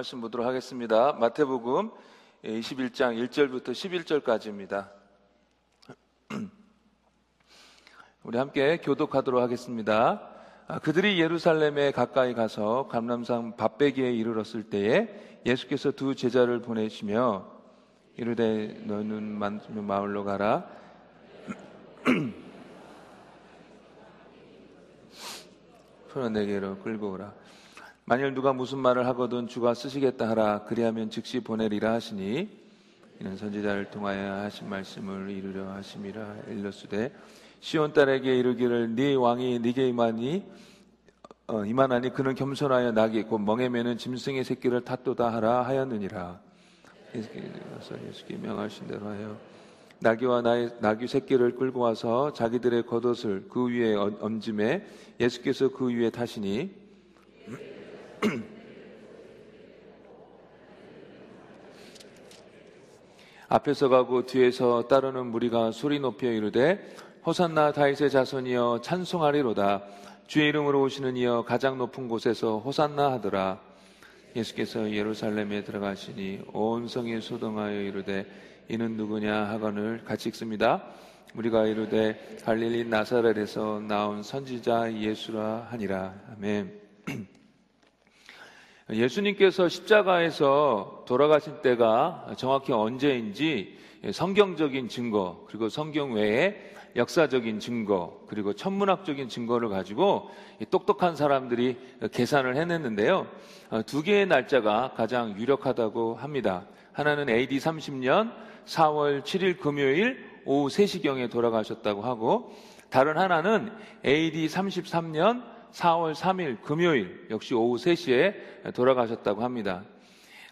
말씀 보도록 하겠습니다. 마태복음 21장 1절부터 11절까지입니다. 우리 함께 교독하도록 하겠습니다. 아, 그들이 예루살렘에 가까이 가서 감람산 밥배기에 이르렀을 때에 예수께서 두 제자를 보내시며 이르되 너는 마을로 가라. 손은 내게로 끌고 오라. 만일 누가 무슨 말을 하거든 주가 쓰시겠다 하라 그리하면 즉시 보내리라 하시니 이는 선지자를 통하여 하신 말씀을 이루려 하심이라 일렀으되 시온 딸에게 이르기를 네 왕이 네게 임하니 어, 이만하니 그는 겸손하여 낙이 곧 멍에 매는 짐승의 새끼를 탓도다 하라 하였느니라. 예수께서 예수께 명하신 대로 하여 나귀와 나의 나귀 새끼를 끌고 와서 자기들의 겉옷을 그 위에 얹음에 예수께서 그 위에 타시니 앞에서 가고 뒤에서 따르는 무리가 소리 높여 이르되 호산나 다윗의 자손이여 찬송하리로다 주의 이름으로 오시는 이여 가장 높은 곳에서 호산나 하더라 예수께서 예루살렘에 들어가시니 온 성이 소동하여 이르되 이는 누구냐 하거늘 같이 읽습니다. 우리가 이르되 갈릴리 나사렛에서 나온 선지자 예수라 하니라. 아멘. 예수님께서 십자가에서 돌아가신 때가 정확히 언제인지 성경적인 증거, 그리고 성경 외에 역사적인 증거, 그리고 천문학적인 증거를 가지고 똑똑한 사람들이 계산을 해냈는데요. 두 개의 날짜가 가장 유력하다고 합니다. 하나는 AD 30년 4월 7일 금요일 오후 3시경에 돌아가셨다고 하고, 다른 하나는 AD 33년 4월 3일 금요일 역시 오후 3시에 돌아가셨다고 합니다.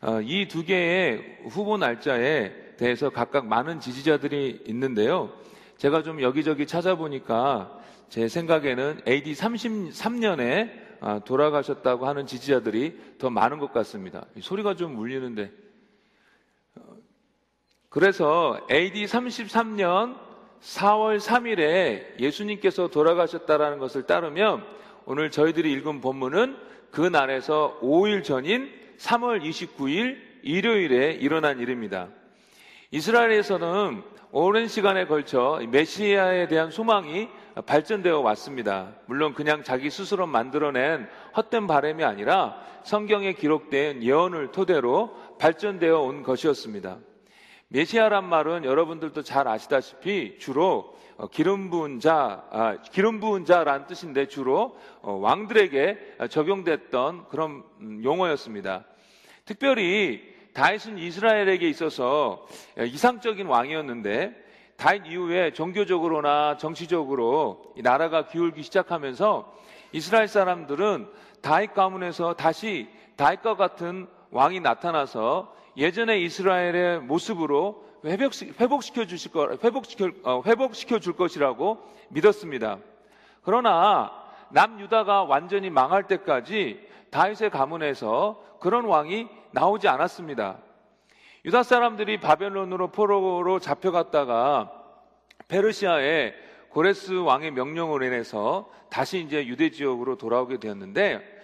어, 이두 개의 후보 날짜에 대해서 각각 많은 지지자들이 있는데요. 제가 좀 여기저기 찾아보니까 제 생각에는 AD 33년에 아, 돌아가셨다고 하는 지지자들이 더 많은 것 같습니다. 소리가 좀 울리는데. 어, 그래서 AD 33년 4월 3일에 예수님께서 돌아가셨다라는 것을 따르면 오늘 저희들이 읽은 본문은 그 날에서 5일 전인 3월 29일 일요일에 일어난 일입니다. 이스라엘에서는 오랜 시간에 걸쳐 메시아에 대한 소망이 발전되어 왔습니다. 물론 그냥 자기 스스로 만들어낸 헛된 바램이 아니라 성경에 기록된 예언을 토대로 발전되어 온 것이었습니다. 메시아란 말은 여러분들도 잘 아시다시피 주로 어, 기름 부은 자, 아, 기름 부은 자라는 뜻인데 주로 어, 왕들에게 적용됐던 그런 음, 용어였습니다. 특별히 다윗은 이스라엘에게 있어서 이상적인 왕이었는데 다윗 이후에 종교적으로나 정치적으로 나라가 기울기 시작하면서 이스라엘 사람들은 다윗 가문에서 다시 다윗과 같은 왕이 나타나서 예전의 이스라엘의 모습으로 회복시켜 주실 거, 회복시켜, 어, 회복시켜 줄 것이라고 믿었습니다. 그러나 남유다가 완전히 망할 때까지 다윗의 가문에서 그런 왕이 나오지 않았습니다. 유다 사람들이 바벨론으로 포로로 잡혀갔다가 페르시아의 고레스 왕의 명령으로 인해서 다시 이제 유대 지역으로 돌아오게 되었는데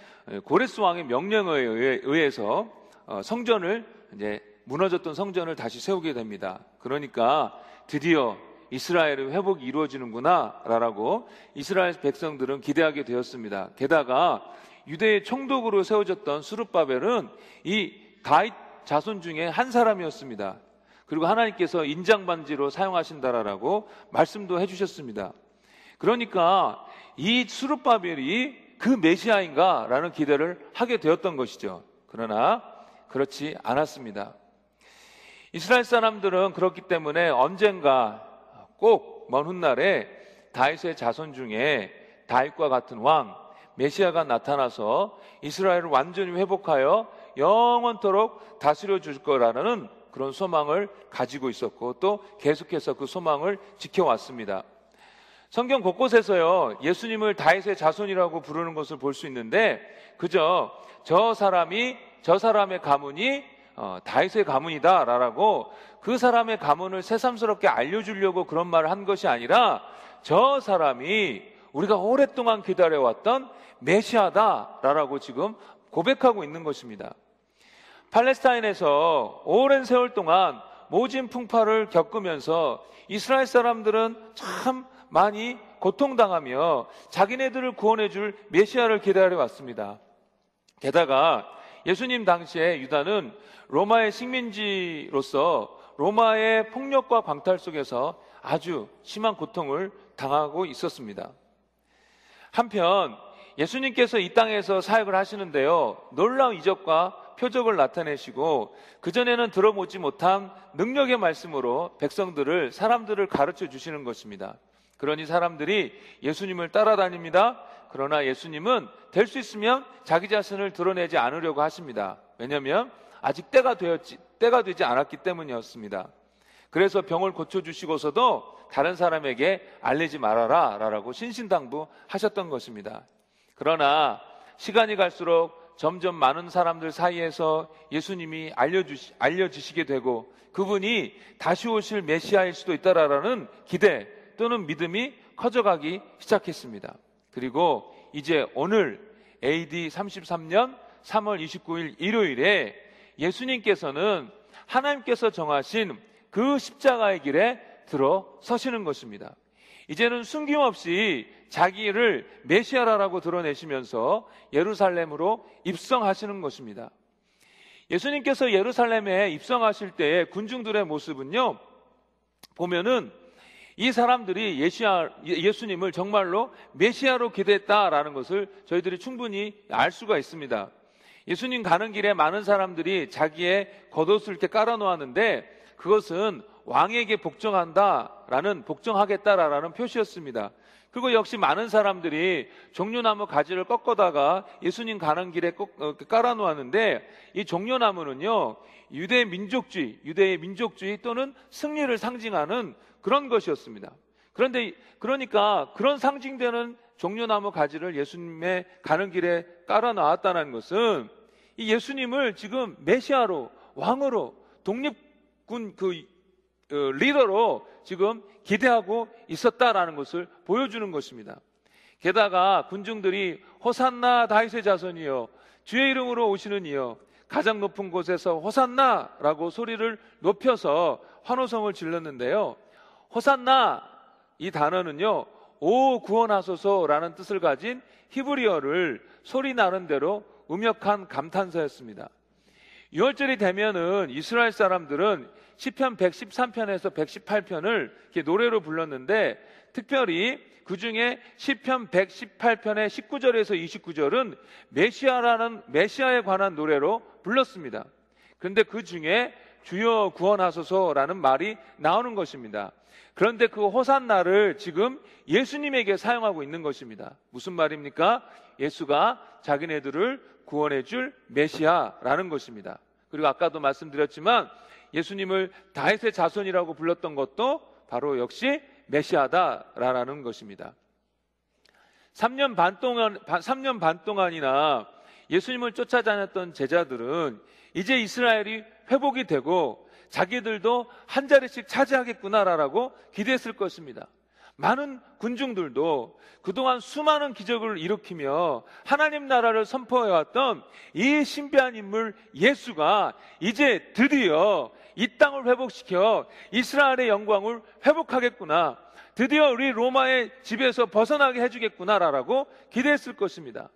고레스 왕의 명령에 의해서 어, 성전을 이제 무너졌던 성전을 다시 세우게 됩니다. 그러니까 드디어 이스라엘의 회복이 이루어지는구나 라고 이스라엘 백성들은 기대하게 되었습니다. 게다가 유대의 총독으로 세워졌던 수르바벨은 이 다윗 자손 중에 한 사람이었습니다. 그리고 하나님께서 인장 반지로 사용하신다라고 말씀도 해주셨습니다. 그러니까 이 수르바벨이 그 메시아인가라는 기대를 하게 되었던 것이죠. 그러나 그렇지 않았습니다. 이스라엘 사람들은 그렇기 때문에 언젠가 꼭 먼 훗날에 다윗의 자손 중에 다윗과 같은 왕 메시아가 나타나서 이스라엘을 완전히 회복하여 영원토록 다스려 줄 거라는 그런 소망을 가지고 있었고 또 계속해서 그 소망을 지켜왔습니다. 성경 곳곳에서요 예수님을 다윗의 자손이라고 부르는 것을 볼 수 있는데 그저 저 사람이 저 사람의 가문이 어, 다윗의 가문이다라고 그 사람의 가문을 새삼스럽게 알려주려고 그런 말을 한 것이 아니라 저 사람이 우리가 오랫동안 기다려왔던 메시아다라고 지금 고백하고 있는 것입니다. 팔레스타인에서 오랜 세월 동안 모진 풍파를 겪으면서 이스라엘 사람들은 참 많이 고통당하며 자기네들을 구원해 줄 메시아를 기다려 왔습니다. 게다가 예수님 당시에 유다는 로마의 식민지로서 로마의 폭력과 광탈 속에서 아주 심한 고통을 당하고 있었습니다. 한편 예수님께서 이 땅에서 사역을 하시는데요. 놀라운 이적과 표적을 나타내시고 그전에는 들어보지 못한 능력의 말씀으로 백성들을 사람들을 가르쳐 주시는 것입니다. 그러니 사람들이 예수님을 따라다닙니다. 그러나 예수님은 될 수 있으면 자기 자신을 드러내지 않으려고 하십니다. 왜냐하면 아직 때가 되었지, 때가 되지 않았기 때문이었습니다. 그래서 병을 고쳐주시고서도 다른 사람에게 알리지 말아라 라고 신신당부 하셨던 것입니다. 그러나 시간이 갈수록 점점 많은 사람들 사이에서 예수님이 알려주시, 알려주시게 되고 그분이 다시 오실 메시아일 수도 있다라는 기대 또는 믿음이 커져가기 시작했습니다. 그리고 이제 오늘 AD 33년 3월 29일 일요일에 예수님께서는 하나님께서 정하신 그 십자가의 길에 들어 서시는 것입니다. 이제는 숨김없이 자기를 메시아라고 드러내시면서 예루살렘으로 입성하시는 것입니다. 예수님께서 예루살렘에 입성하실 때의 군중들의 모습은요, 보면은 이 사람들이 예시아, 예수님을 정말로 메시아로 기대했다라는 것을 저희들이 충분히 알 수가 있습니다. 예수님 가는 길에 많은 사람들이 자기의 겉옷을 이렇게 깔아놓았는데 그것은 왕에게 복종한다라는 복종하겠다라는 표시였습니다. 그리고 역시 많은 사람들이 종려나무 가지를 꺾어다가 예수님 가는 길에 어, 깔아놓았는데 이 종려나무는요 유대 민족주의, 유대의 민족주의 또는 승리를 상징하는 그런 것이었습니다. 그런데 그러니까 그런 상징되는 종려나무 가지를 예수님의 가는 길에 깔아 놨다는 것은 이 예수님을 지금 메시아로 왕으로 독립군 그 어, 리더로 지금 기대하고 있었다라는 것을 보여주는 것입니다. 게다가 군중들이 호산나 다윗의 자손이여 주의 이름으로 오시는 이여 가장 높은 곳에서 호산나라고 소리를 높여서 환호성을 질렀는데요. 호산나 이 단어는요. 오 구원하소서라는 뜻을 가진 히브리어를 소리 나는 대로 음역한 감탄사였습니다. 6월절이 되면은 이스라엘 사람들은 시편 113편에서 118편을 노래로 불렀는데 특별히 그 중에 시편 118편의 19절에서 29절은 메시아라는 메시아에 관한 노래로 불렀습니다. 그런데 그 중에 주여 구원하소서라는 말이 나오는 것입니다. 그런데 그 호산나를 지금 예수님에게 사용하고 있는 것입니다. 무슨 말입니까? 예수가 자기네들을 구원해 줄 메시아라는 것입니다. 그리고 아까도 말씀드렸지만 예수님을 다윗의 자손이라고 불렀던 것도 바로 역시 메시아다라는 것입니다. 3년 반 동안 3년 반 동안이나 예수님을 쫓아다녔던 제자들은 이제 이스라엘이 회복이 되고 자기들도 한 자리씩 차지하겠구나라고 기대했을 것입니다. 많은 군중들도 그동안 수많은 기적을 일으키며 하나님 나라를 선포해왔던 이 신비한 인물 예수가 이제 드디어 이 땅을 회복시켜 이스라엘의 영광을 회복하겠구나. 드디어 우리 로마의 집에서 벗어나게 해주겠구나라고 기대했을 것입니다.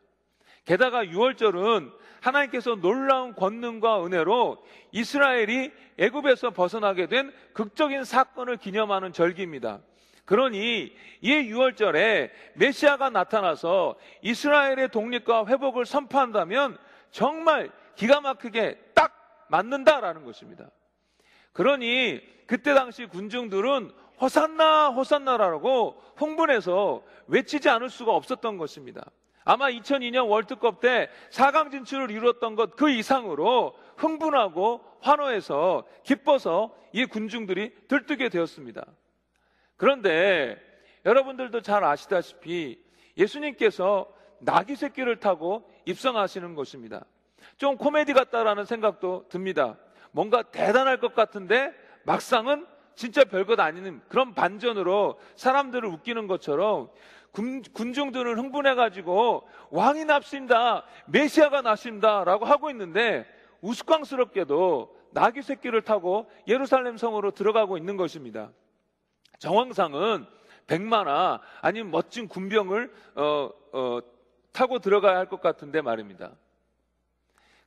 게다가 6월절은 하나님께서 놀라운 권능과 은혜로 이스라엘이 애굽에서 벗어나게 된 극적인 사건을 기념하는 절기입니다. 그러니 이 6월절에 메시아가 나타나서 이스라엘의 독립과 회복을 선포한다면 정말 기가 막히게 딱 맞는다라는 것입니다. 그러니 그때 당시 군중들은 호산나 호산나라고 흥분해서 외치지 않을 수가 없었던 것입니다. 아마 2002년 월드컵 때 4강 진출을 이루었던 것 그 이상으로 흥분하고 환호해서 기뻐서 이 군중들이 들뜨게 되었습니다. 그런데 여러분들도 잘 아시다시피 예수님께서 나귀 새끼를 타고 입성하시는 것입니다. 좀 코미디 같다라는 생각도 듭니다. 뭔가 대단할 것 같은데 막상은 진짜 별것 아닌 그런 반전으로 사람들을 웃기는 것처럼 군, 군중들은 흥분해가지고 왕이 납습니다. 메시아가 납습니다. 라고 하고 있는데 우스꽝스럽게도 나귀 새끼를 타고 예루살렘 성으로 들어가고 있는 것입니다. 정황상은 백마나 아니면 멋진 군병을 어, 어, 타고 들어가야 할 것 같은데 말입니다.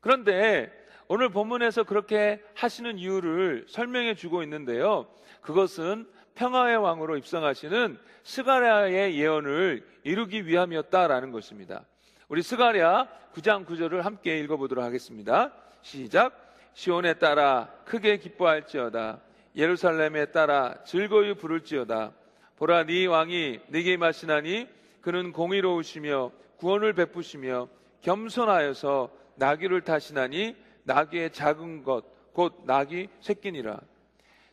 그런데 오늘 본문에서 그렇게 하시는 이유를 설명해 주고 있는데요. 그것은 평화의 왕으로 입성하시는 스가랴의 예언을 이루기 위함이었다라는 것입니다. 우리 스가랴 9장 9절을 함께 읽어보도록 하겠습니다. 시작. 시온에 따라 크게 기뻐할지어다. 예루살렘에 따라 즐거이 부를지어다. 보라 네 왕이 네게 마시나니 그는 공의로우시며 구원을 베푸시며 겸손하여서 나귀를 타시나니 나귀의 작은 것 곧 나귀 새끼니라.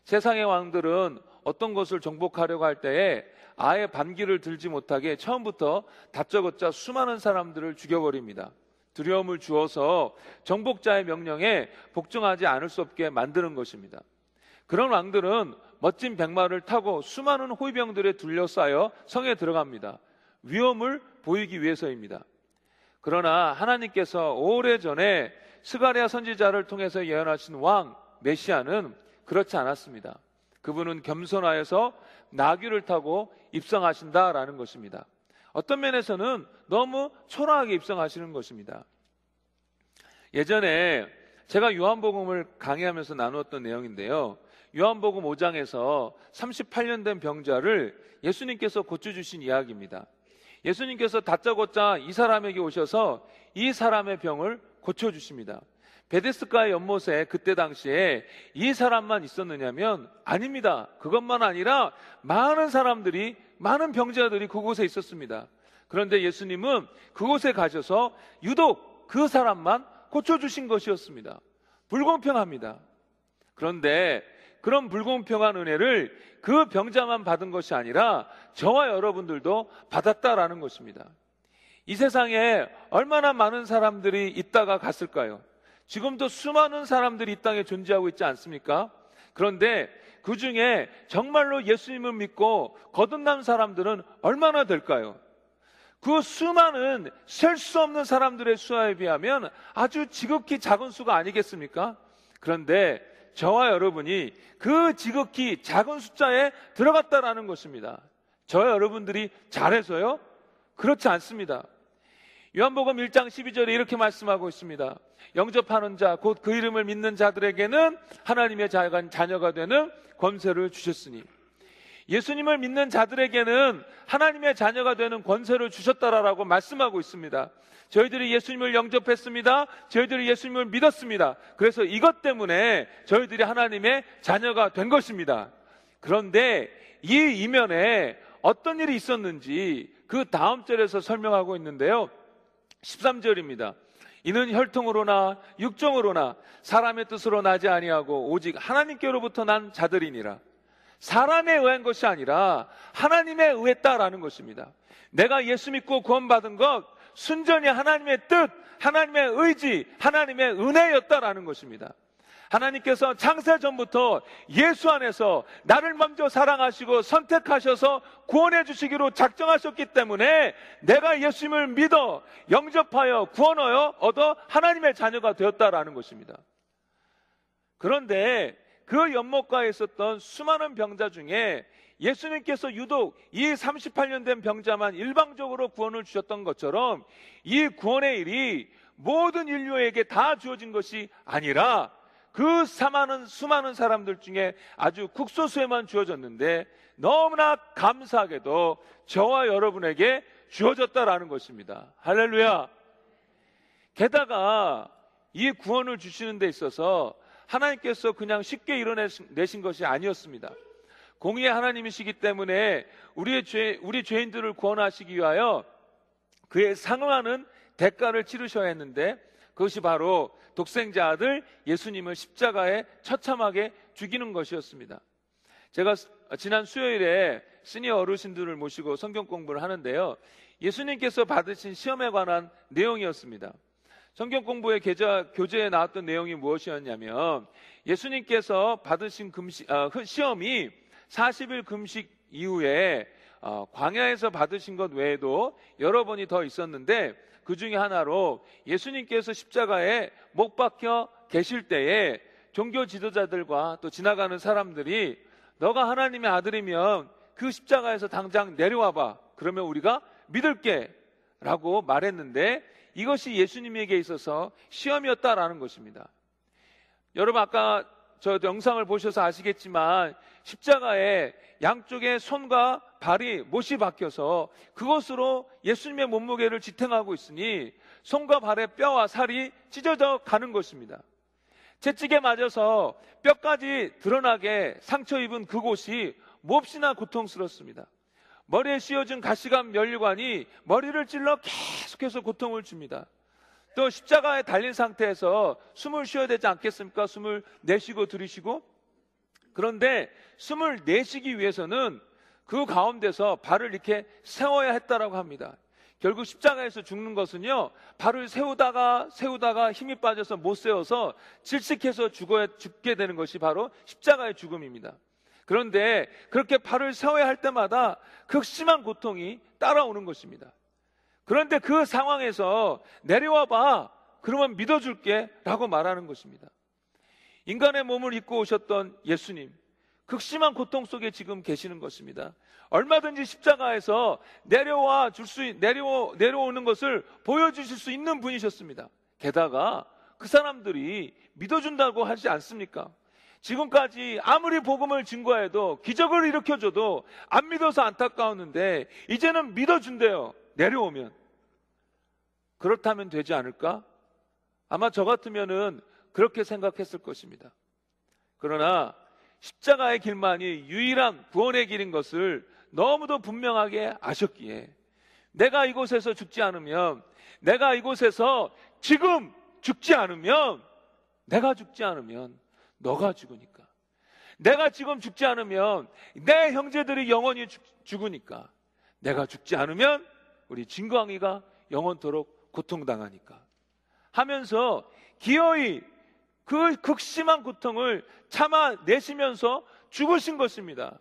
세상의 왕들은 어떤 것을 정복하려고 할 때에 아예 반기를 들지 못하게 처음부터 다짜고짜 수많은 사람들을 죽여버립니다. 두려움을 주어서 정복자의 명령에 복종하지 않을 수 없게 만드는 것입니다. 그런 왕들은 멋진 백마를 타고 수많은 호위병들에 둘러싸여 성에 들어갑니다. 위험을 보이기 위해서입니다. 그러나 하나님께서 오래전에 스가랴 선지자를 통해서 예언하신 왕 메시아는 그렇지 않았습니다. 그분은 겸손하여서 나귀를 타고 입성하신다라는 것입니다. 어떤 면에서는 너무 초라하게 입성하시는 것입니다. 예전에 제가 요한복음을 강의하면서 나누었던 내용인데요. 요한복음 5장에서 38년 된 병자를 예수님께서 고쳐주신 이야기입니다. 예수님께서 다짜고짜 이 사람에게 오셔서 이 사람의 병을 고쳐주십니다. 베데스가의 연못에 그때 당시에 이 사람만 있었느냐면 아닙니다. 그것만 아니라 많은 사람들이 많은 병자들이 그곳에 있었습니다. 그런데 예수님은 그곳에 가셔서 유독 그 사람만 고쳐주신 것이었습니다. 불공평합니다. 그런데 그런 불공평한 은혜를 그 병자만 받은 것이 아니라 저와 여러분들도 받았다라는 것입니다. 이 세상에 얼마나 많은 사람들이 있다가 갔을까요? 지금도 수많은 사람들이 이 땅에 존재하고 있지 않습니까? 그런데 그 중에 정말로 예수님을 믿고 거듭난 사람들은 얼마나 될까요? 그 수많은 셀 수 없는 사람들의 수에 비하면 아주 지극히 작은 수가 아니겠습니까? 그런데 저와 여러분이 그 지극히 작은 숫자에 들어갔다라는 것입니다. 저와 여러분들이 잘해서요? 그렇지 않습니다. 요한복음 1장 12절에 이렇게 말씀하고 있습니다. 영접하는 자, 곧 그 이름을 믿는 자들에게는 하나님의 자녀가 되는 권세를 주셨으니 예수님을 믿는 자들에게는 하나님의 자녀가 되는 권세를 주셨다라고 말씀하고 있습니다. 저희들이 예수님을 영접했습니다. 저희들이 예수님을 믿었습니다. 그래서 이것 때문에 저희들이 하나님의 자녀가 된 것입니다. 그런데 이 이면에 어떤 일이 있었는지 그 다음 절에서 설명하고 있는데요. 13절입니다. 이는 혈통으로나 육정으로나 사람의 뜻으로 나지 아니하고 오직 하나님께로부터 난 자들이니라. 사람에 의한 것이 아니라 하나님에 의했다라는 것입니다. 내가 예수 믿고 구원받은 것 순전히 하나님의 뜻, 하나님의 의지, 하나님의 은혜였다라는 것입니다. 하나님께서 창세 전부터 예수 안에서 나를 먼저 사랑하시고 선택하셔서 구원해 주시기로 작정하셨기 때문에 내가 예수님을 믿어 영접하여 구원하여 얻어 하나님의 자녀가 되었다라는 것입니다. 그런데 그 연못가에 있었던 수많은 병자 중에 예수님께서 유독 이 38년 된 병자만 일방적으로 구원을 주셨던 것처럼 이 구원의 일이 모든 인류에게 다 주어진 것이 아니라 그 수많은 수많은 사람들 중에 아주 국소수에만 주어졌는데 너무나 감사하게도 저와 여러분에게 주어졌다라는 것입니다. 할렐루야. 게다가 이 구원을 주시는 데 있어서 하나님께서 그냥 쉽게 이뤄내신 것이 아니었습니다. 공의의 하나님이시기 때문에 우리의 죄, 우리 죄인들을 구원하시기 위하여 그에 상응하는 대가를 치르셔야 했는데 그것이 바로 독생자 아들 예수님을 십자가에 처참하게 죽이는 것이었습니다. 제가 지난 수요일에 시니어 어르신들을 모시고 성경 공부를 하는데요. 예수님께서 받으신 시험에 관한 내용이었습니다. 성경 공부의 계좌, 교재에 나왔던 내용이 무엇이었냐면 예수님께서 받으신 금식, 어, 시험이 40일 금식 이후에 어, 광야에서 받으신 것 외에도 여러 번이 더 있었는데 그 중에 하나로 예수님께서 십자가에 못 박혀 계실 때에 종교 지도자들과 또 지나가는 사람들이 너가 하나님의 아들이면 그 십자가에서 당장 내려와 봐. 그러면 우리가 믿을게. 라고 말했는데 이것이 예수님에게 있어서 시험이었다라는 것입니다. 여러분 아까 저 영상을 보셔서 아시겠지만 십자가에 양쪽에 손과 발이 못이 박혀서 그것으로 예수님의 몸무게를 지탱하고 있으니 손과 발의 뼈와 살이 찢어져 가는 것입니다. 채찍에 맞아서 뼈까지 드러나게 상처 입은 그곳이 몹시나 고통스럽습니다. 머리에 씌워진 가시감 면류관이 머리를 찔러 계속해서 고통을 줍니다. 또 십자가에 달린 상태에서 숨을 쉬어야 되지 않겠습니까? 숨을 내쉬고 들이쉬고. 그런데 숨을 내쉬기 위해서는 그 가운데서 발을 이렇게 세워야 했다라고 합니다. 결국 십자가에서 죽는 것은요, 발을 세우다가 세우다가 힘이 빠져서 못 세워서 질식해서 죽어야 죽게 되는 것이 바로 십자가의 죽음입니다. 그런데 그렇게 발을 세워야 할 때마다 극심한 고통이 따라오는 것입니다. 그런데 그 상황에서 내려와 봐. 그러면 믿어줄게. 라고 말하는 것입니다. 인간의 몸을 입고 오셨던 예수님. 극심한 고통 속에 지금 계시는 것입니다. 얼마든지 십자가에서 내려와 줄 수, 내려, 내려오는 것을 보여주실 수 있는 분이셨습니다. 게다가 그 사람들이 믿어준다고 하지 않습니까? 지금까지 아무리 복음을 증거해도 기적을 일으켜줘도 안 믿어서 안타까웠는데 이제는 믿어준대요. 내려오면. 그렇다면 되지 않을까? 아마 저 같으면은 그렇게 생각했을 것입니다. 그러나 십자가의 길만이 유일한 구원의 길인 것을 너무도 분명하게 아셨기에 내가 이곳에서 죽지 않으면 내가 이곳에서 지금 죽지 않으면 내가 죽지 않으면 너가 죽으니까. 내가 지금 죽지 않으면 내 형제들이 영원히 죽, 으니까. 내가 죽지 않으면 우리 진광이가 영원토록 고통당하니까. 하면서 기어이 그 극심한 고통을 참아내시면서 죽으신 것입니다.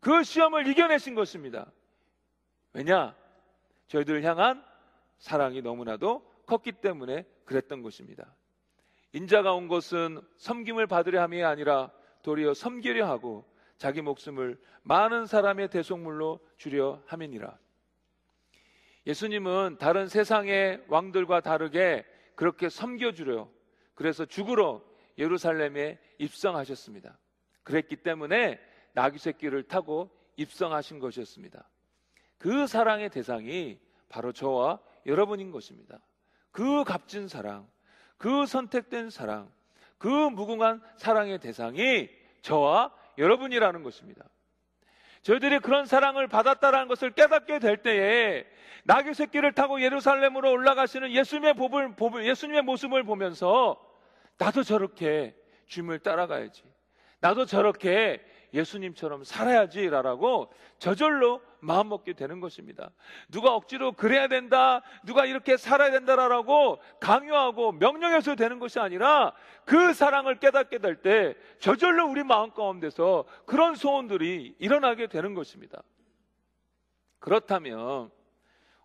그 시험을 이겨내신 것입니다. 왜냐? 저희들을 향한 사랑이 너무나도 컸기 때문에 그랬던 것입니다. 인자가 온 것은 섬김을 받으려 함이 아니라 도리어 섬기려 하고 자기 목숨을 많은 사람의 대속물로 주려 함이니라. 예수님은 다른 세상의 왕들과 다르게 그렇게 섬겨주려 그래서 죽으러 예루살렘에 입성하셨습니다. 그랬기 때문에 나귀 새끼를 타고 입성하신 것이었습니다. 그 사랑의 대상이 바로 저와 여러분인 것입니다. 그 값진 사랑, 그 선택된 사랑, 그 무궁한 사랑의 대상이 저와 여러분이라는 것입니다. 저희들이 그런 사랑을 받았다라는 것을 깨닫게 될 때에 나귀 새끼를 타고 예루살렘으로 올라가시는 예수님의 법을 예수님의 모습을 보면서 나도 저렇게 주님을 따라가야지. 나도 저렇게 예수님처럼 살아야지라고 저절로 마음 먹게 되는 것입니다. 누가 억지로 그래야 된다, 누가 이렇게 살아야 된다라고 강요하고 명령해서 되는 것이 아니라 그 사랑을 깨닫게 될 때 저절로 우리 마음 가운데서 그런 소원들이 일어나게 되는 것입니다. 그렇다면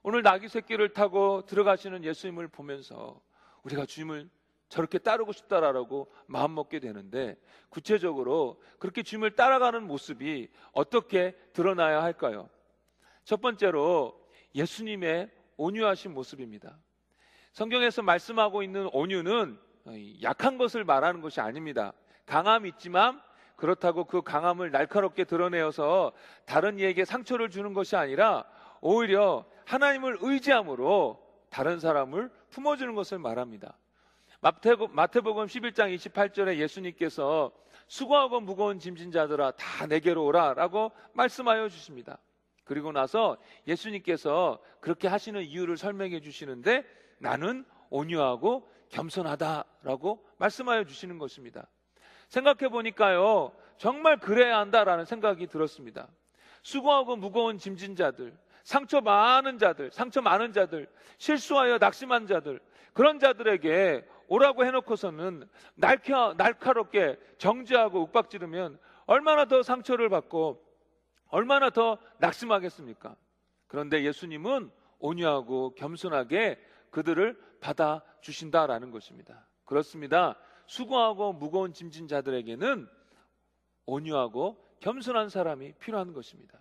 오늘 나귀 새끼를 타고 들어가시는 예수님을 보면서 우리가 주님을 저렇게 따르고 싶다라고 마음 먹게 되는데 구체적으로 그렇게 주님을 따라가는 모습이 어떻게 드러나야 할까요? 첫 번째로 예수님의 온유하신 모습입니다. 성경에서 말씀하고 있는 온유는 약한 것을 말하는 것이 아닙니다. 강함이 있지만 그렇다고 그 강함을 날카롭게 드러내어서 다른 이에게 상처를 주는 것이 아니라 오히려 하나님을 의지함으로 다른 사람을 품어주는 것을 말합니다. 마태복음 11장 28절에 예수님께서 수고하고 무거운 짐진 자들아 다 내게로 오라라고 말씀하여 주십니다. 그리고 나서 예수님께서 그렇게 하시는 이유를 설명해 주시는데 나는 온유하고 겸손하다라고 말씀하여 주시는 것입니다. 생각해 보니까요, 정말 그래야 한다라는 생각이 들었습니다. 수고하고 무거운 짐진 자들, 상처 많은 자들, 상처 많은 자들, 실수하여 낙심한 자들, 그런 자들에게 오라고 해놓고서는 날카, 날카롭게 정지하고 윽박지르면 얼마나 더 상처를 받고 얼마나 더 낙심하겠습니까? 그런데 예수님은 온유하고 겸손하게 그들을 받아 주신다라는 것입니다. 그렇습니다. 수고하고 무거운 짐진 자들에게는 온유하고 겸손한 사람이 필요한 것입니다.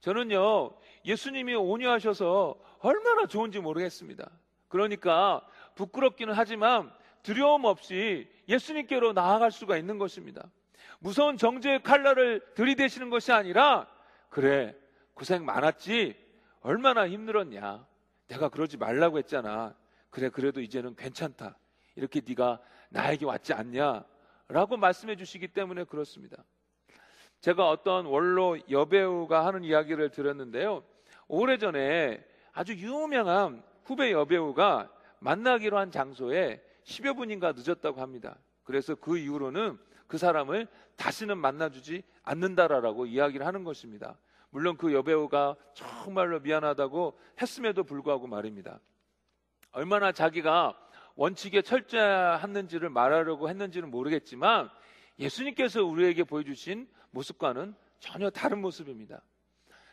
저는요, 예수님이 온유하셔서 얼마나 좋은지 모르겠습니다. 그러니까 부끄럽기는 하지만 두려움 없이 예수님께로 나아갈 수가 있는 것입니다. 무서운 정죄의 칼날을 들이대시는 것이 아니라 그래 고생 많았지. 얼마나 힘들었냐. 내가 그러지 말라고 했잖아. 그래 그래도 이제는 괜찮다. 이렇게 네가 나에게 왔지 않냐? 라고 말씀해 주시기 때문에 그렇습니다. 제가 어떤 원로 여배우가 하는 이야기를 들었는데요. 오래전에 아주 유명한 후배 여배우가 만나기로 한 장소에 10여 분인가 늦었다고 합니다 그래서 그 이후로는 그 사람을 다시는 만나주지 않는다라고 이야기를 하는 것입니다. 물론 그 여배우가 정말로 미안하다고 했음에도 불구하고 말입니다. 얼마나 자기가 원칙에 철저했는지를 말하려고 했는지는 모르겠지만 예수님께서 우리에게 보여주신 모습과는 전혀 다른 모습입니다.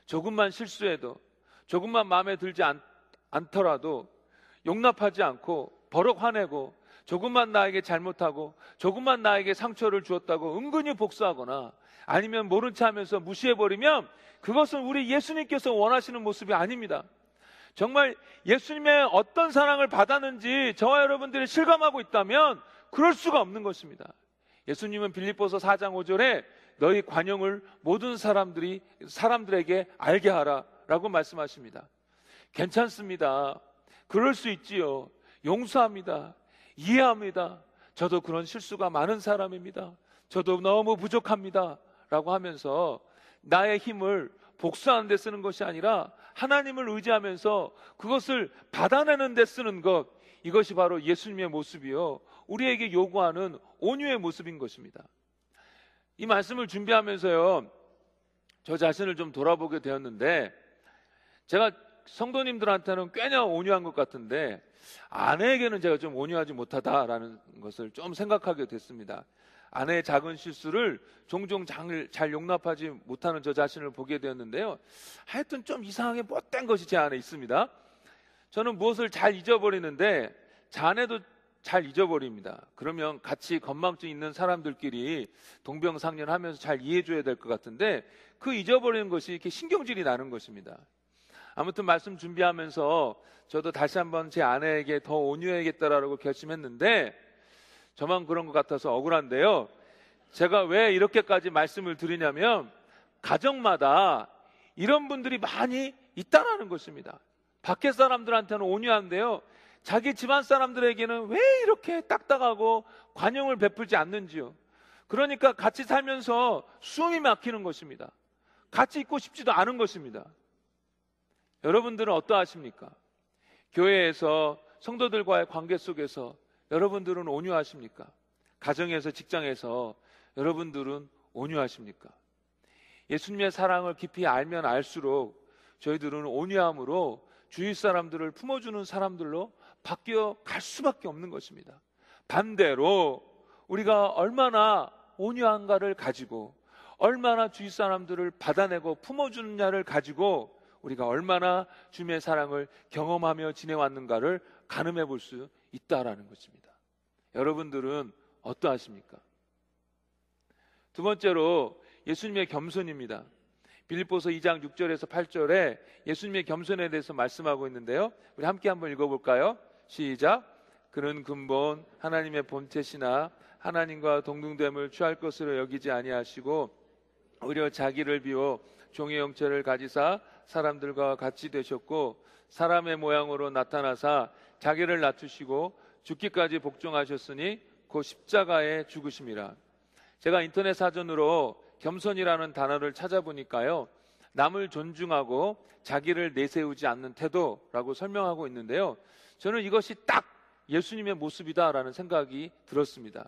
조금만 실수해도 조금만 마음에 들지 않, 않더라도 용납하지 않고 버럭 화내고 조금만 나에게 잘못하고 조금만 나에게 상처를 주었다고 은근히 복수하거나 아니면 모른 체 하면서 무시해버리면 그것은 우리 예수님께서 원하시는 모습이 아닙니다. 정말 예수님의 어떤 사랑을 받았는지 저와 여러분들이 실감하고 있다면 그럴 수가 없는 것입니다. 예수님은 빌립보서 4장 5절에 너희 관용을 모든 사람들이 사람들에게 알게 하라라고 말씀하십니다. 괜찮습니다. 그럴 수 있지요. 용서합니다. 이해합니다. 저도 그런 실수가 많은 사람입니다. 저도 너무 부족합니다. 라고 하면서 나의 힘을 복수하는 데 쓰는 것이 아니라 하나님을 의지하면서 그것을 받아내는 데 쓰는 것. 이것이 바로 예수님의 모습이요. 우리에게 요구하는 온유의 모습인 것입니다. 이 말씀을 준비하면서요. 저 자신을 좀 돌아보게 되었는데 제가 성도님들한테는 꽤나 온유한 것 같은데 아내에게는 제가 좀 온유하지 못하다라는 것을 좀 생각하게 됐습니다. 아내의 작은 실수를 종종 잘 용납하지 못하는 저 자신을 보게 되었는데요. 하여튼 좀 이상하게 못된 것이 제 안에 있습니다. 저는 무엇을 잘 잊어버리는데 자네도 잘 잊어버립니다. 그러면 같이 건망증 있는 사람들끼리 동병상련하면서 잘 이해해줘야 될 것 같은데 그 잊어버리는 것이 이렇게 신경질이 나는 것입니다. 아무튼 말씀 준비하면서 저도 다시 한번 제 아내에게 더 온유해야겠다라고 결심했는데 저만 그런 것 같아서 억울한데요. 제가 왜 이렇게까지 말씀을 드리냐면 가정마다 이런 분들이 많이 있다라는 것입니다. 밖에 사람들한테는 온유한데요. 자기 집안 사람들에게는 왜 이렇게 딱딱하고 관용을 베풀지 않는지요. 그러니까 같이 살면서 숨이 막히는 것입니다. 같이 있고 싶지도 않은 것입니다. 여러분들은 어떠하십니까? 교회에서 성도들과의 관계 속에서 여러분들은 온유하십니까? 가정에서 직장에서 여러분들은 온유하십니까? 예수님의 사랑을 깊이 알면 알수록 저희들은 온유함으로 주위 사람들을 품어주는 사람들로 바뀌어 갈 수밖에 없는 것입니다. 반대로 우리가 얼마나 온유한가를 가지고 얼마나 주위 사람들을 받아내고 품어주느냐를 가지고 우리가 얼마나 주님의 사랑을 경험하며 지내왔는가를 가늠해 볼 수 있다라는 것입니다. 여러분들은 어떠하십니까? 두 번째로 예수님의 겸손입니다. 빌립보서 2장 6절에서 8절에 예수님의 겸손에 대해서 말씀하고 있는데요. 우리 함께 한번 읽어볼까요? 시작. 그는 근본 하나님의 본체시나 하나님과 동등됨을 취할 것으로 여기지 아니하시고 오히려 자기를 비워 종의 형체를 가지사 사람들과 같이 되셨고 사람의 모양으로 나타나사 자기를 낮추시고 죽기까지 복종하셨으니 그 십자가에 죽으심이라. 제가 인터넷 사전으로 겸손이라는 단어를 찾아보니까요. 남을 존중하고 자기를 내세우지 않는 태도라고 설명하고 있는데요. 저는 이것이 딱 예수님의 모습이다라는 생각이 들었습니다.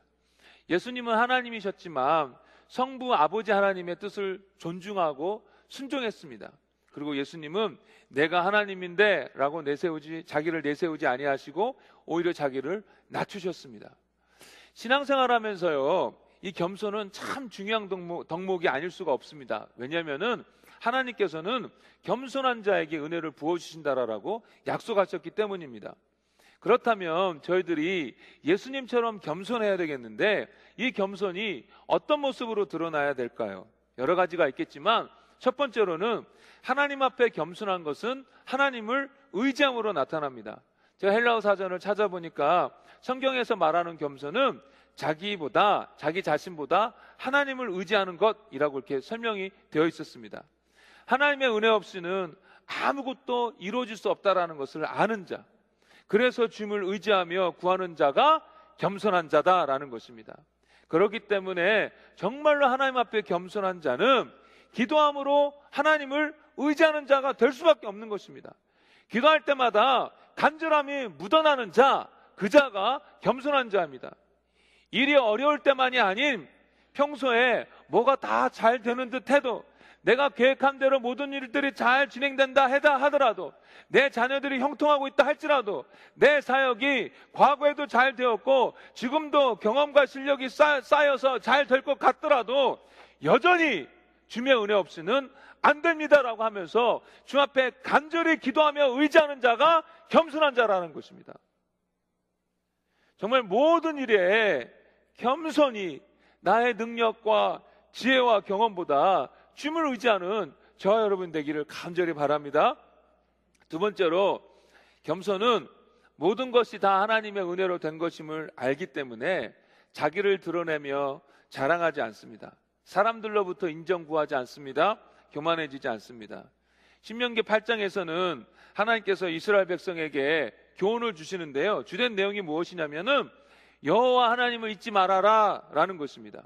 예수님은 하나님이셨지만 성부 아버지 하나님의 뜻을 존중하고 순종했습니다. 그리고 예수님은 내가 하나님인데 라고 내세우지 자기를 내세우지 아니하시고 오히려 자기를 낮추셨습니다. 신앙생활 하면서요. 이 겸손은 참 중요한 덕목, 덕목이 아닐 수가 없습니다. 왜냐하면은 하나님께서는 겸손한 자에게 은혜를 부어 주신다라고 약속하셨기 때문입니다. 그렇다면 저희들이 예수님처럼 겸손해야 되겠는데 이 겸손이 어떤 모습으로 드러나야 될까요? 여러 가지가 있겠지만 첫 번째로는 하나님 앞에 겸손한 것은 하나님을 의지함으로 나타납니다. 제가 헬라어 사전을 찾아보니까 성경에서 말하는 겸손은 자기보다 자기 자신보다 하나님을 의지하는 것이라고 이렇게 설명이 되어 있었습니다. 하나님의 은혜 없이는 아무것도 이루어질 수 없다라는 것을 아는 자. 그래서 주님을 의지하며 구하는 자가 겸손한 자다라는 것입니다. 그렇기 때문에 정말로 하나님 앞에 겸손한 자는 기도함으로 하나님을 의지하는 자가 될 수밖에 없는 것입니다. 기도할 때마다 간절함이 묻어나는 자, 그 자가 겸손한 자입니다. 일이 어려울 때만이 아닌 평소에 뭐가 다 잘 되는 듯 해도 내가 계획한 대로 모든 일들이 잘 진행된다 해다 하더라도 내 자녀들이 형통하고 있다 할지라도 내 사역이 과거에도 잘 되었고 지금도 경험과 실력이 쌓여서 잘 될 것 같더라도 여전히 주의 은혜 없이는 안 됩니다라고 하면서 주 앞에 간절히 기도하며 의지하는 자가 겸손한 자라는 것입니다. 정말 모든 일에 겸손히 나의 능력과 지혜와 경험보다 주님을 의지하는 저와 여러분 되기를 간절히 바랍니다. 두 번째로 겸손은 모든 것이 다 하나님의 은혜로 된 것임을 알기 때문에 자기를 드러내며 자랑하지 않습니다. 사람들로부터 인정 구하지 않습니다. 교만해지지 않습니다. 신명기 8장에서는 하나님께서 이스라엘 백성에게 교훈을 주시는데요. 주된 내용이 무엇이냐면은 여호와 하나님을 잊지 말아라라는 것입니다.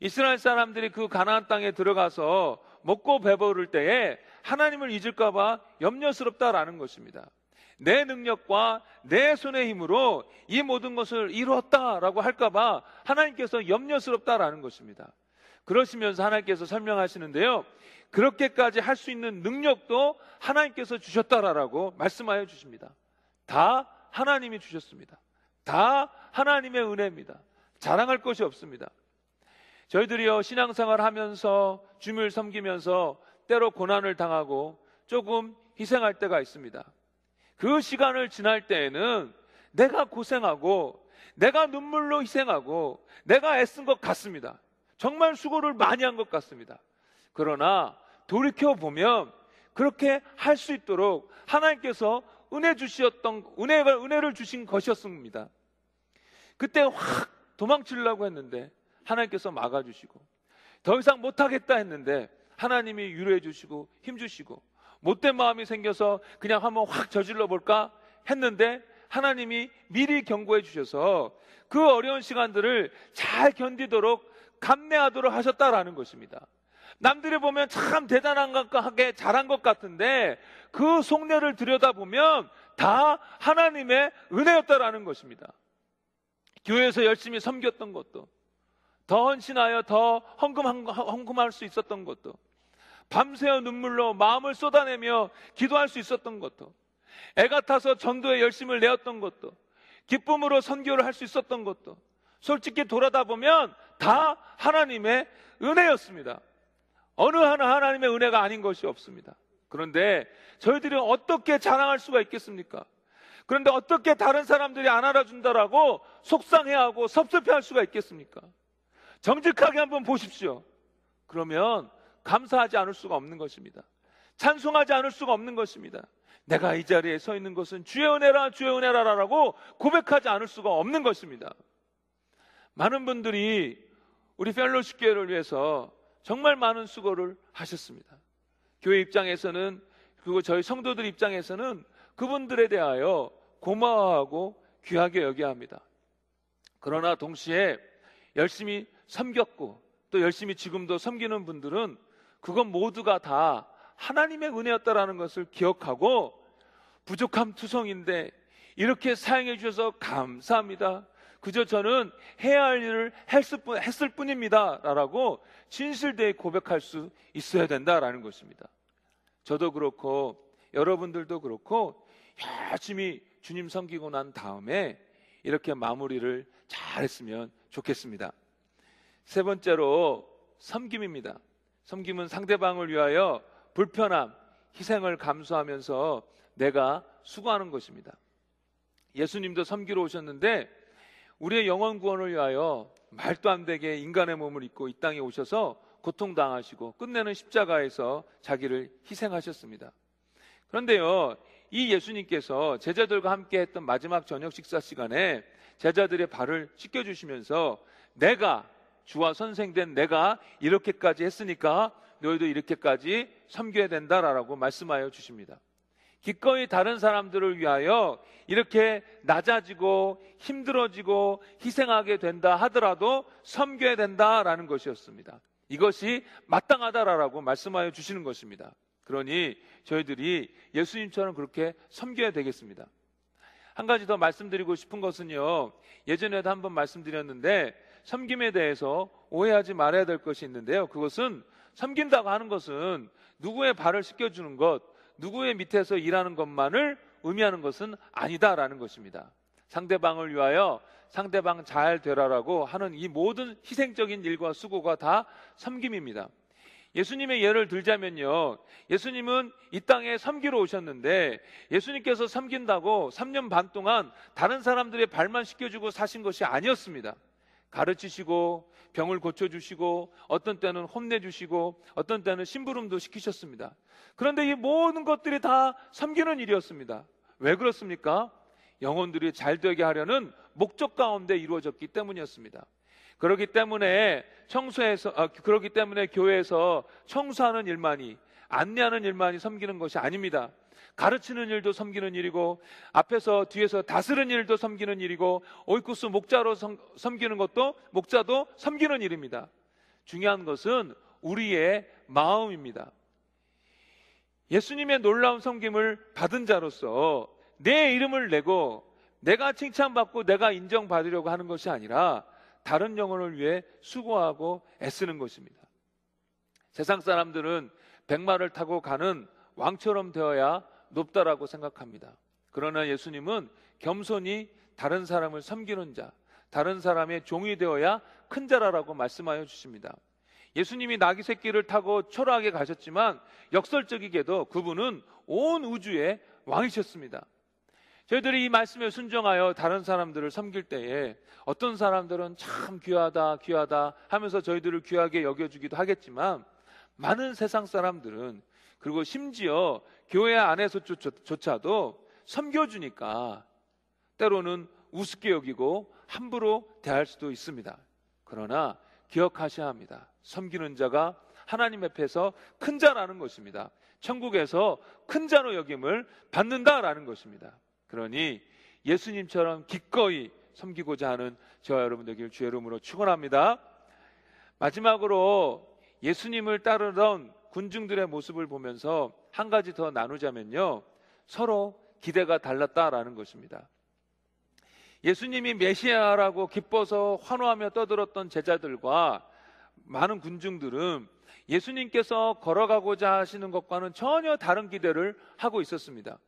이스라엘 사람들이 그 가나안 땅에 들어가서 먹고 배부를 때에 하나님을 잊을까봐 염려스럽다라는 것입니다. 내 능력과 내 손의 힘으로 이 모든 것을 이루었다라고 할까봐 하나님께서 염려스럽다라는 것입니다. 그러시면서 하나님께서 설명하시는데요. 그렇게까지 할 수 있는 능력도 하나님께서 주셨다라고 말씀하여 주십니다. 다 하나님이 주셨습니다. 다 하나님의 은혜입니다. 자랑할 것이 없습니다. 저희들이요, 신앙생활 하면서 주님을 섬기면서 때로 고난을 당하고 조금 희생할 때가 있습니다. 그 시간을 지날 때에는 내가 고생하고 내가 눈물로 희생하고 내가 애쓴 것 같습니다. 정말 수고를 많이 한 것 같습니다. 그러나 돌이켜 보면 그렇게 할 수 있도록 하나님께서 은혜 주셨던 은혜가 은혜를 주신 것이었습니다. 그때 확 도망치려고 했는데 하나님께서 막아 주시고 더 이상 못 하겠다 했는데 하나님이 유로해 주시고 힘 주시고 못된 마음이 생겨서 그냥 한번 확 저질러 볼까 했는데 하나님이 미리 경고해 주셔서 그 어려운 시간들을 잘 견디도록 감내하도록 하셨다라는 것입니다. 남들이 보면 참 대단하게 잘한 것 같은데 그 속내를 들여다보면 다 하나님의 은혜였다라는 것입니다. 교회에서 열심히 섬겼던 것도 더 헌신하여 더 헌금, 헌금할 수 있었던 것도 밤새워 눈물로 마음을 쏟아내며 기도할 수 있었던 것도 애가 타서 전도에 열심을 내었던 것도 기쁨으로 선교를 할 수 있었던 것도 솔직히 돌아다 보면 다 하나님의 은혜였습니다. 어느 하나 하나님의 은혜가 아닌 것이 없습니다. 그런데 저희들이 어떻게 자랑할 수가 있겠습니까? 그런데 어떻게 다른 사람들이 안 알아준다라고 속상해하고 섭섭해할 수가 있겠습니까? 정직하게 한번 보십시오. 그러면 감사하지 않을 수가 없는 것입니다. 찬송하지 않을 수가 없는 것입니다. 내가 이 자리에 서 있는 것은 주의 은혜라 주의 은혜라라고 고백하지 않을 수가 없는 것입니다. 많은 분들이 우리 펠로십 교회를 위해서 정말 많은 수고를 하셨습니다. 교회 입장에서는 그리고 저희 성도들 입장에서는 그분들에 대하여 고마워하고 귀하게 여겨야 합니다. 그러나 동시에 열심히 섬겼고 또 열심히 지금도 섬기는 분들은 그건 모두가 다 하나님의 은혜였다라는 것을 기억하고 부족함 투성인데 이렇게 사용해 주셔서 감사합니다. 그저 저는 해야 할 일을 했을, 뿐, 했을 뿐입니다. 라고 진실되게 고백할 수 있어야 된다라는 것입니다. 저도 그렇고 여러분들도 그렇고 열심히 주님 섬기고 난 다음에 이렇게 마무리를 잘 했으면 좋겠습니다. 세 번째로 섬김입니다. 섬김은 상대방을 위하여 불편함, 희생을 감수하면서 내가 수고하는 것입니다. 예수님도 섬기러 오셨는데 우리의 영원 구원을 위하여 말도 안 되게 인간의 몸을 입고 이 땅에 오셔서 고통당하시고 끝내는 십자가에서 자기를 희생하셨습니다. 그런데요, 이 예수님께서 제자들과 함께 했던 마지막 저녁 식사 시간에 제자들의 발을 씻겨주시면서 내가 주와 선생된 내가 이렇게까지 했으니까 너희도 이렇게까지 섬겨야 된다라고 말씀하여 주십니다. 기꺼이 다른 사람들을 위하여 이렇게 낮아지고 힘들어지고 희생하게 된다 하더라도 섬겨야 된다라는 것이었습니다. 이것이 마땅하다라고 말씀하여 주시는 것입니다. 그러니 저희들이 예수님처럼 그렇게 섬겨야 되겠습니다. 한 가지 더 말씀드리고 싶은 것은요. 예전에도 한번 말씀드렸는데 섬김에 대해서 오해하지 말아야 될 것이 있는데요. 그것은 섬긴다고 하는 것은 누구의 발을 씻겨주는 것, 누구의 밑에서 일하는 것만을 의미하는 것은 아니다라는 것입니다. 상대방을 위하여 상대방 잘 되라라고 하는 이 모든 희생적인 일과 수고가 다 섬김입니다. 예수님의 예를 들자면요. 예수님은 이 땅에 섬기러 오셨는데 예수님께서 섬긴다고 3년 반 동안 다른 사람들의 발만 씻겨주고 사신 것이 아니었습니다. 가르치시고 병을 고쳐주시고 어떤 때는 혼내주시고 어떤 때는 심부름도 시키셨습니다. 그런데 이 모든 것들이 다 섬기는 일이었습니다. 왜 그렇습니까? 영혼들이 잘 되게 하려는 목적 가운데 이루어졌기 때문이었습니다. 그렇기 때문에 청소해서 아, 그렇기 때문에 교회에서 청소하는 일만이 안내하는 일만이 섬기는 것이 아닙니다. 가르치는 일도 섬기는 일이고 앞에서 뒤에서 다스리는 일도 섬기는 일이고 오이쿠스 목자로 섬기는 것도 목자도 섬기는 일입니다. 중요한 것은 우리의 마음입니다. 예수님의 놀라운 섬김을 받은 자로서 내 이름을 내고 내가 칭찬받고 내가 인정받으려고 하는 것이 아니라 다른 영혼을 위해 수고하고 애쓰는 것입니다. 세상 사람들은 백마를 타고 가는 왕처럼 되어야 높다라고 생각합니다. 그러나 예수님은 겸손히 다른 사람을 섬기는 자, 다른 사람의 종이 되어야 큰 자라라고 말씀하여 주십니다. 예수님이 나귀 새끼를 타고 초라하게 가셨지만 역설적이게도 그분은 온 우주의 왕이셨습니다. 저희들이 이 말씀에 순종하여 다른 사람들을 섬길 때에 어떤 사람들은 참 귀하다, 귀하다 하면서 저희들을 귀하게 여겨주기도 하겠지만 많은 세상 사람들은 그리고 심지어 교회 안에서조차도 섬겨주니까 때로는 우습게 여기고 함부로 대할 수도 있습니다. 그러나 기억하셔야 합니다. 섬기는 자가 하나님 앞에서 큰 자라는 것입니다. 천국에서 큰 자로 여김을 받는다라는 것입니다. 그러니 예수님처럼 기꺼이 섬기고자 하는 저와 여러분 되길 주의 이름으로 축원합니다. 마지막으로 예수님을 따르던 군중들의 모습을 보면서 한 가지 더 나누자면요. 서로 기대가 달랐다라는 것입니다. 예수님이 메시아라고 기뻐서 환호하며 떠들었던 제자들과 많은 군중들은 예수님께서 걸어가고자 하시는 것과는 전혀 다른 기대를 하고 있었습니다.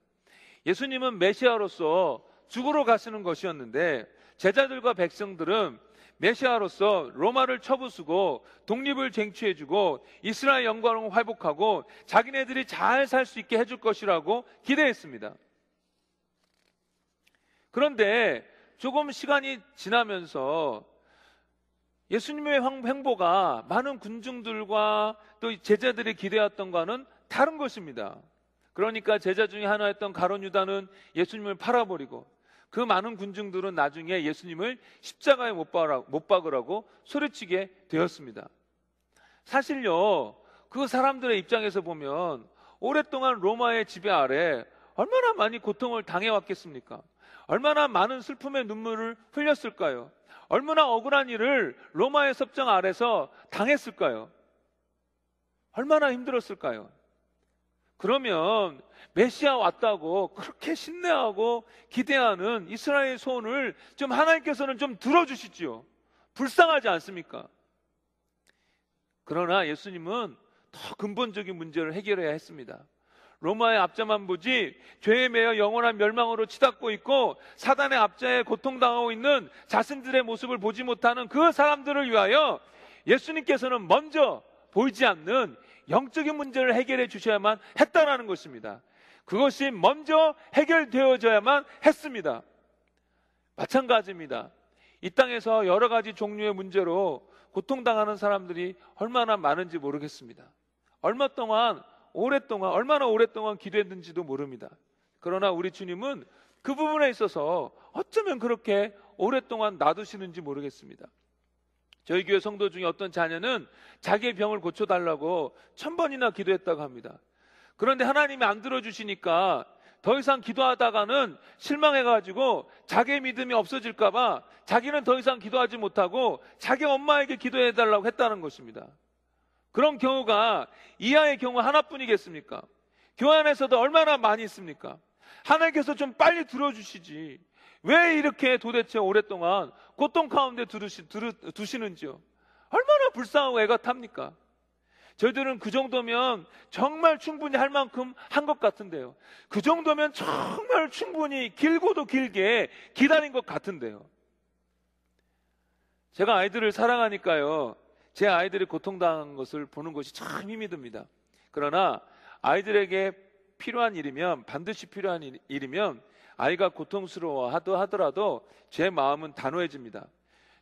예수님은 메시아로서 죽으러 가시는 것이었는데 제자들과 백성들은 메시아로서 로마를 쳐부수고 독립을 쟁취해주고 이스라엘 영광을 회복하고 자기네들이 잘 살 수 있게 해줄 것이라고 기대했습니다. 그런데 조금 시간이 지나면서 예수님의 행보가 많은 군중들과 또 제자들이 기대했던과는 다른 것입니다. 그러니까 제자 중에 하나였던 가론 유다는 예수님을 팔아버리고 그 많은 군중들은 나중에 예수님을 십자가에 못, 못 박으라고 소리치게 되었습니다. 사실요, 그 사람들의 입장에서 보면 오랫동안 로마의 지배 아래 얼마나 많이 고통을 당해왔겠습니까? 얼마나 많은 슬픔의 눈물을 흘렸을까요? 얼마나 억울한 일을 로마의 섭정 아래서 당했을까요? 얼마나 힘들었을까요? 그러면 메시아 왔다고 그렇게 신뢰하고 기대하는 이스라엘 소원을 좀 하나님께서는 좀 들어주시지요. 불쌍하지 않습니까? 그러나 예수님은 더 근본적인 문제를 해결해야 했습니다. 로마의 앞자만 보지 죄에 매여 영원한 멸망으로 치닫고 있고 사단의 앞자에 고통당하고 있는 자신들의 모습을 보지 못하는 그 사람들을 위하여 예수님께서는 먼저 보이지 않는 영적인 문제를 해결해 주셔야만 했다라는 것입니다. 그것이 먼저 해결되어져야만 했습니다. 마찬가지입니다. 이 땅에서 여러 가지 종류의 문제로 고통당하는 사람들이 얼마나 많은지 모르겠습니다. 얼마 동안, 오랫동안, 얼마나 오랫동안 기도했는지도 모릅니다. 그러나 우리 주님은 그 부분에 있어서 어쩌면 그렇게 오랫동안 놔두시는지 모르겠습니다. 저희 교회 성도 중에 어떤 자녀는 자기의 병을 고쳐달라고 천 번이나 기도했다고 합니다. 그런데 하나님이 안 들어주시니까 더 이상 기도하다가는 실망해가지고 자기의 믿음이 없어질까봐 자기는 더 이상 기도하지 못하고 자기 엄마에게 기도해달라고 했다는 것입니다. 그런 경우가 이하의 경우 하나뿐이겠습니까? 교회 안에서도 얼마나 많이 있습니까? 하나님께서 좀 빨리 들어주시지. 왜 이렇게 도대체 오랫동안 고통 가운데 두시, 두시는지요? 얼마나 불쌍하고 애가 탑니까? 저희들은 그 정도면 정말 충분히 할 만큼 한 것 같은데요. 그 정도면 정말 충분히 길고도 길게 기다린 것 같은데요. 제가 아이들을 사랑하니까요. 제 아이들이 고통당한 것을 보는 것이 참 힘이 듭니다. 그러나 아이들에게 필요한 일이면 반드시 필요한 일이면 아이가 고통스러워 하더라도 제 마음은 단호해집니다.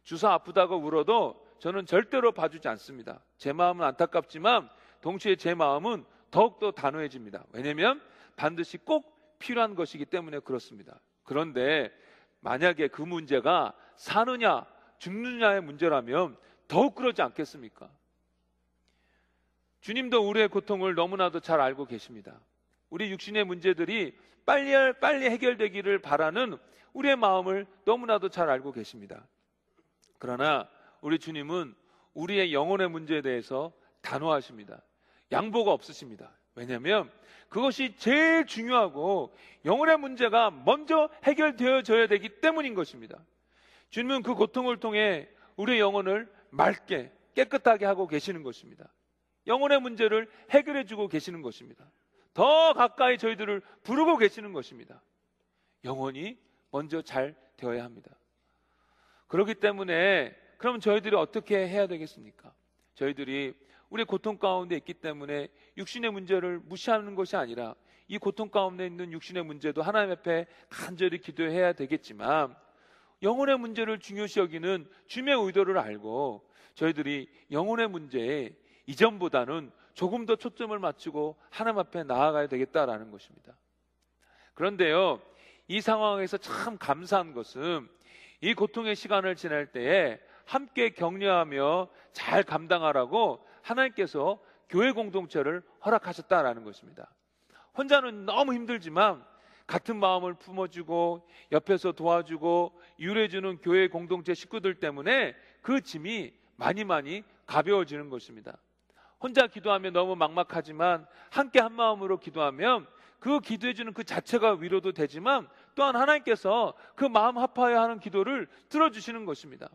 주사 아프다고 울어도 저는 절대로 봐주지 않습니다. 제 마음은 안타깝지만 동시에 제 마음은 더욱더 단호해집니다. 왜냐하면 반드시 꼭 필요한 것이기 때문에 그렇습니다. 그런데 만약에 그 문제가 사느냐 죽느냐의 문제라면 더욱 그러지 않겠습니까? 주님도 우리의 고통을 너무나도 잘 알고 계십니다. 우리 육신의 문제들이 빨리 빨리 해결되기를 바라는 우리의 마음을 너무나도 잘 알고 계십니다. 그러나 우리 주님은 우리의 영혼의 문제에 대해서 단호하십니다. 양보가 없으십니다. 왜냐하면 그것이 제일 중요하고 영혼의 문제가 먼저 해결되어져야 되기 때문인 것입니다. 주님은 그 고통을 통해 우리의 영혼을 맑게 깨끗하게 하고 계시는 것입니다. 영혼의 문제를 해결해 주고 계시는 것입니다. 더 가까이 저희들을 부르고 계시는 것입니다. 영혼이 먼저 잘 되어야 합니다. 그렇기 때문에 그럼 저희들이 어떻게 해야 되겠습니까? 저희들이 우리 고통 가운데 있기 때문에 육신의 문제를 무시하는 것이 아니라 이 고통 가운데 있는 육신의 문제도 하나님 앞에 간절히 기도해야 되겠지만 영혼의 문제를 중요시 여기는 주님의 의도를 알고 저희들이 영혼의 문제에 이전보다는 조금 더 초점을 맞추고 하나님 앞에 나아가야 되겠다라는 것입니다. 그런데요, 이 상황에서 참 감사한 것은 이 고통의 시간을 지날 때에 함께 격려하며 잘 감당하라고 하나님께서 교회 공동체를 허락하셨다라는 것입니다. 혼자는 너무 힘들지만 같은 마음을 품어주고 옆에서 도와주고 유래주는 교회 공동체 식구들 때문에 그 짐이 많이 많이 가벼워지는 것입니다. 혼자 기도하면 너무 막막하지만 함께 한 마음으로 기도하면 그 기도해 주는 그 자체가 위로도 되지만 또한 하나님께서 그 마음 합하여 하는 기도를 들어 주시는 것입니다.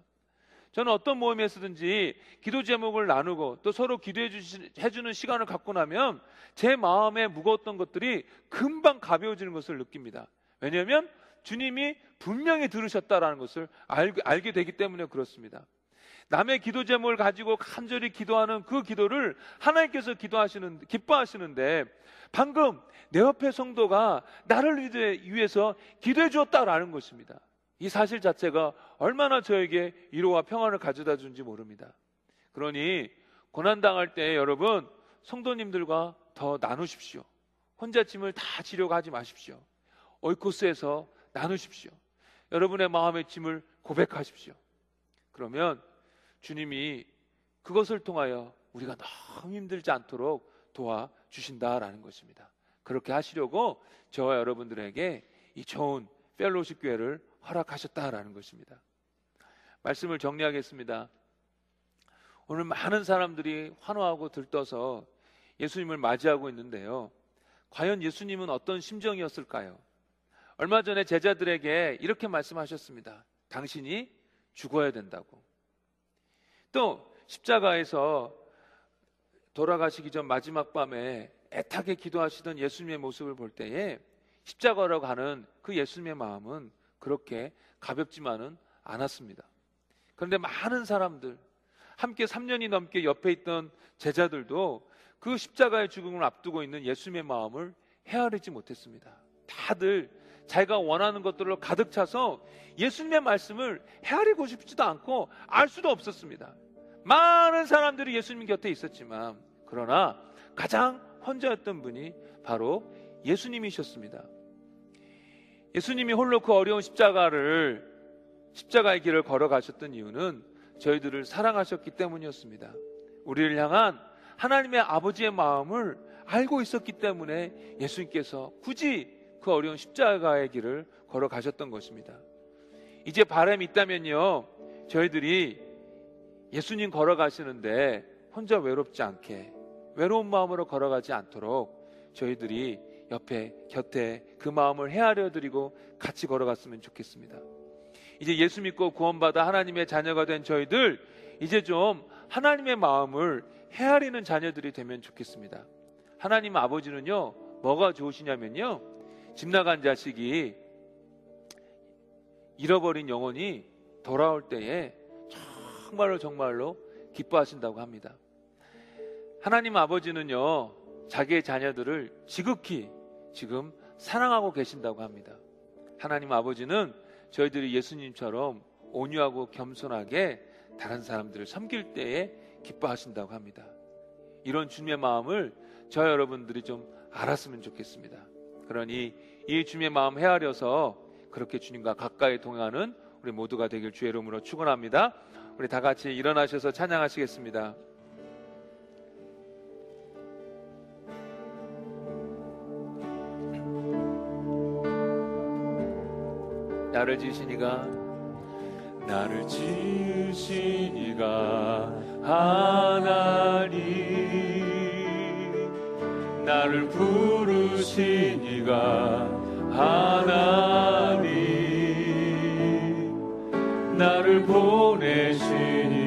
저는 어떤 모임에서든지 기도 제목을 나누고 또 서로 기도해 주는 시간을 갖고 나면 제 마음에 무거웠던 것들이 금방 가벼워지는 것을 느낍니다. 왜냐하면 주님이 분명히 들으셨다라는 것을 알, 알게 되기 때문에 그렇습니다. 남의 기도 제목을 가지고 간절히 기도하는 그 기도를 하나님께서 기도하시는 기뻐하시는데 방금 내 옆에 성도가 나를 위해서 기도해 주었다라는 것입니다. 이 사실 자체가 얼마나 저에게 위로와 평안을 가져다 준지 모릅니다. 그러니 고난 당할 때 여러분 성도님들과 더 나누십시오. 혼자 짐을 다 지려고 하지 마십시오. 오이코스에서 나누십시오. 여러분의 마음의 짐을 고백하십시오. 그러면 주님이 그것을 통하여 우리가 너무 힘들지 않도록 도와주신다라는 것입니다. 그렇게 하시려고 저와 여러분들에게 이 좋은 펠로십 교회를 허락하셨다라는 것입니다. 말씀을 정리하겠습니다. 오늘 많은 사람들이 환호하고 들떠서 예수님을 맞이하고 있는데요. 과연 예수님은 어떤 심정이었을까요? 얼마 전에 제자들에게 이렇게 말씀하셨습니다. 당신이 죽어야 된다고. 또 십자가에서 돌아가시기 전 마지막 밤에 애타게 기도하시던 예수님의 모습을 볼 때에 십자가라고 하는 그 예수님의 마음은 그렇게 가볍지만은 않았습니다. 그런데 많은 사람들, 함께 3년이 넘게 옆에 있던 제자들도 그 십자가의 죽음을 앞두고 있는 예수님의 마음을 헤아리지 못했습니다. 다들 자기가 원하는 것들로 가득 차서 예수님의 말씀을 헤아리고 싶지도 않고 알 수도 없었습니다. 많은 사람들이 예수님 곁에 있었지만 그러나 가장 혼자였던 분이 바로 예수님이셨습니다. 예수님이 홀로 그 어려운 십자가를 십자가의 길을 걸어가셨던 이유는 저희들을 사랑하셨기 때문이었습니다. 우리를 향한 하나님의 아버지의 마음을 알고 있었기 때문에 예수님께서 굳이 그 어려운 십자가의 길을 걸어가셨던 것입니다. 이제 바람이 있다면요, 저희들이 예수님 걸어가시는데 혼자 외롭지 않게 외로운 마음으로 걸어가지 않도록 저희들이 옆에 곁에 그 마음을 헤아려 드리고 같이 걸어갔으면 좋겠습니다. 이제 예수 믿고 구원받아 하나님의 자녀가 된 저희들 이제 좀 하나님의 마음을 헤아리는 자녀들이 되면 좋겠습니다. 하나님 아버지는요, 뭐가 좋으시냐면요, 집 나간 자식이 잃어버린 영혼이 돌아올 때에 정말로 정말로 기뻐하신다고 합니다. 하나님 아버지는요, 자기의 자녀들을 지극히 지금 사랑하고 계신다고 합니다. 하나님 아버지는 저희들이 예수님처럼 온유하고 겸손하게 다른 사람들을 섬길 때에 기뻐하신다고 합니다. 이런 주님의 마음을 저 여러분들이 좀 알았으면 좋겠습니다. 그러니 이 주님의 마음 헤아려서 그렇게 주님과 가까이 동행하는 우리 모두가 되길 주의 이름으로 축원합니다. 우리 다 같이 일어나셔서 찬양하시겠습니다. 나를 지으시니가 나를 지으시니가 하나님 나를 부르시니가 하나님. 나를 보내시니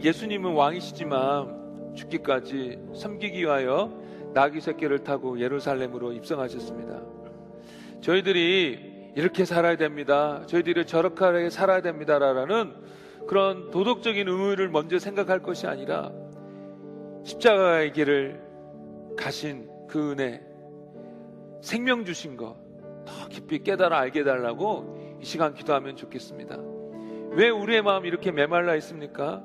예수님은 왕이시지만 죽기까지 섬기기 위하여 나귀 새끼를 타고 예루살렘으로 입성하셨습니다 저희들이 이렇게 살아야 됩니다. 저희들이 저렇게 살아야 됩니다라는 그런 도덕적인 의무를 먼저 생각할 것이 아니라 십자가의 길을 가신 그 은혜, 생명 주신 것, 더 깊이 깨달아 알게 달라고 이 시간 기도하면 좋겠습니다. 왜 우리의 마음이 이렇게 메말라 있습니까?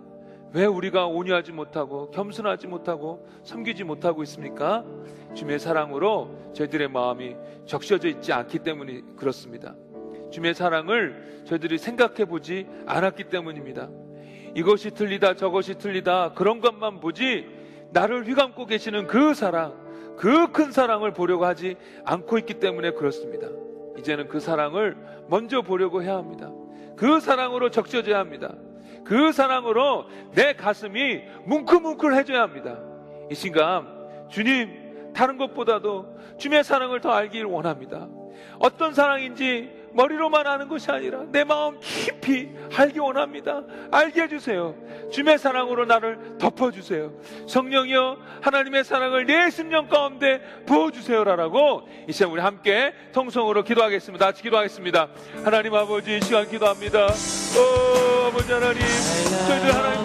왜 우리가 온유하지 못하고 겸손하지 못하고 섬기지 못하고 있습니까? 주님의 사랑으로 저희들의 마음이 적셔져 있지 않기 때문이 그렇습니다. 주님의 사랑을 저희들이 생각해 보지 않았기 때문입니다. 이것이 틀리다 저것이 틀리다 그런 것만 보지 나를 휘감고 계시는 그 사랑 그 큰 사랑을 보려고 하지 않고 있기 때문에 그렇습니다. 이제는 그 사랑을 먼저 보려고 해야 합니다. 그 사랑으로 적셔져야 합니다. 그 사랑으로 내 가슴이 뭉클뭉클해져야 합니다. 이 순간 주님 다른 것보다도 주님의 사랑을 더 알기를 원합니다. 어떤 사랑인지 머리로만 아는 것이 아니라 내 마음 깊이 알기 원합니다. 알게 해주세요. 주님의 사랑으로 나를 덮어주세요. 성령이여 하나님의 사랑을 내 심령 가운데 부어주세요라고 이 시간 우리 함께 통성으로 기도하겠습니다. 같이 기도하겠습니다. 하나님 아버지 이 시간 기도합니다. 오 아버지 하나님 저희들 하나님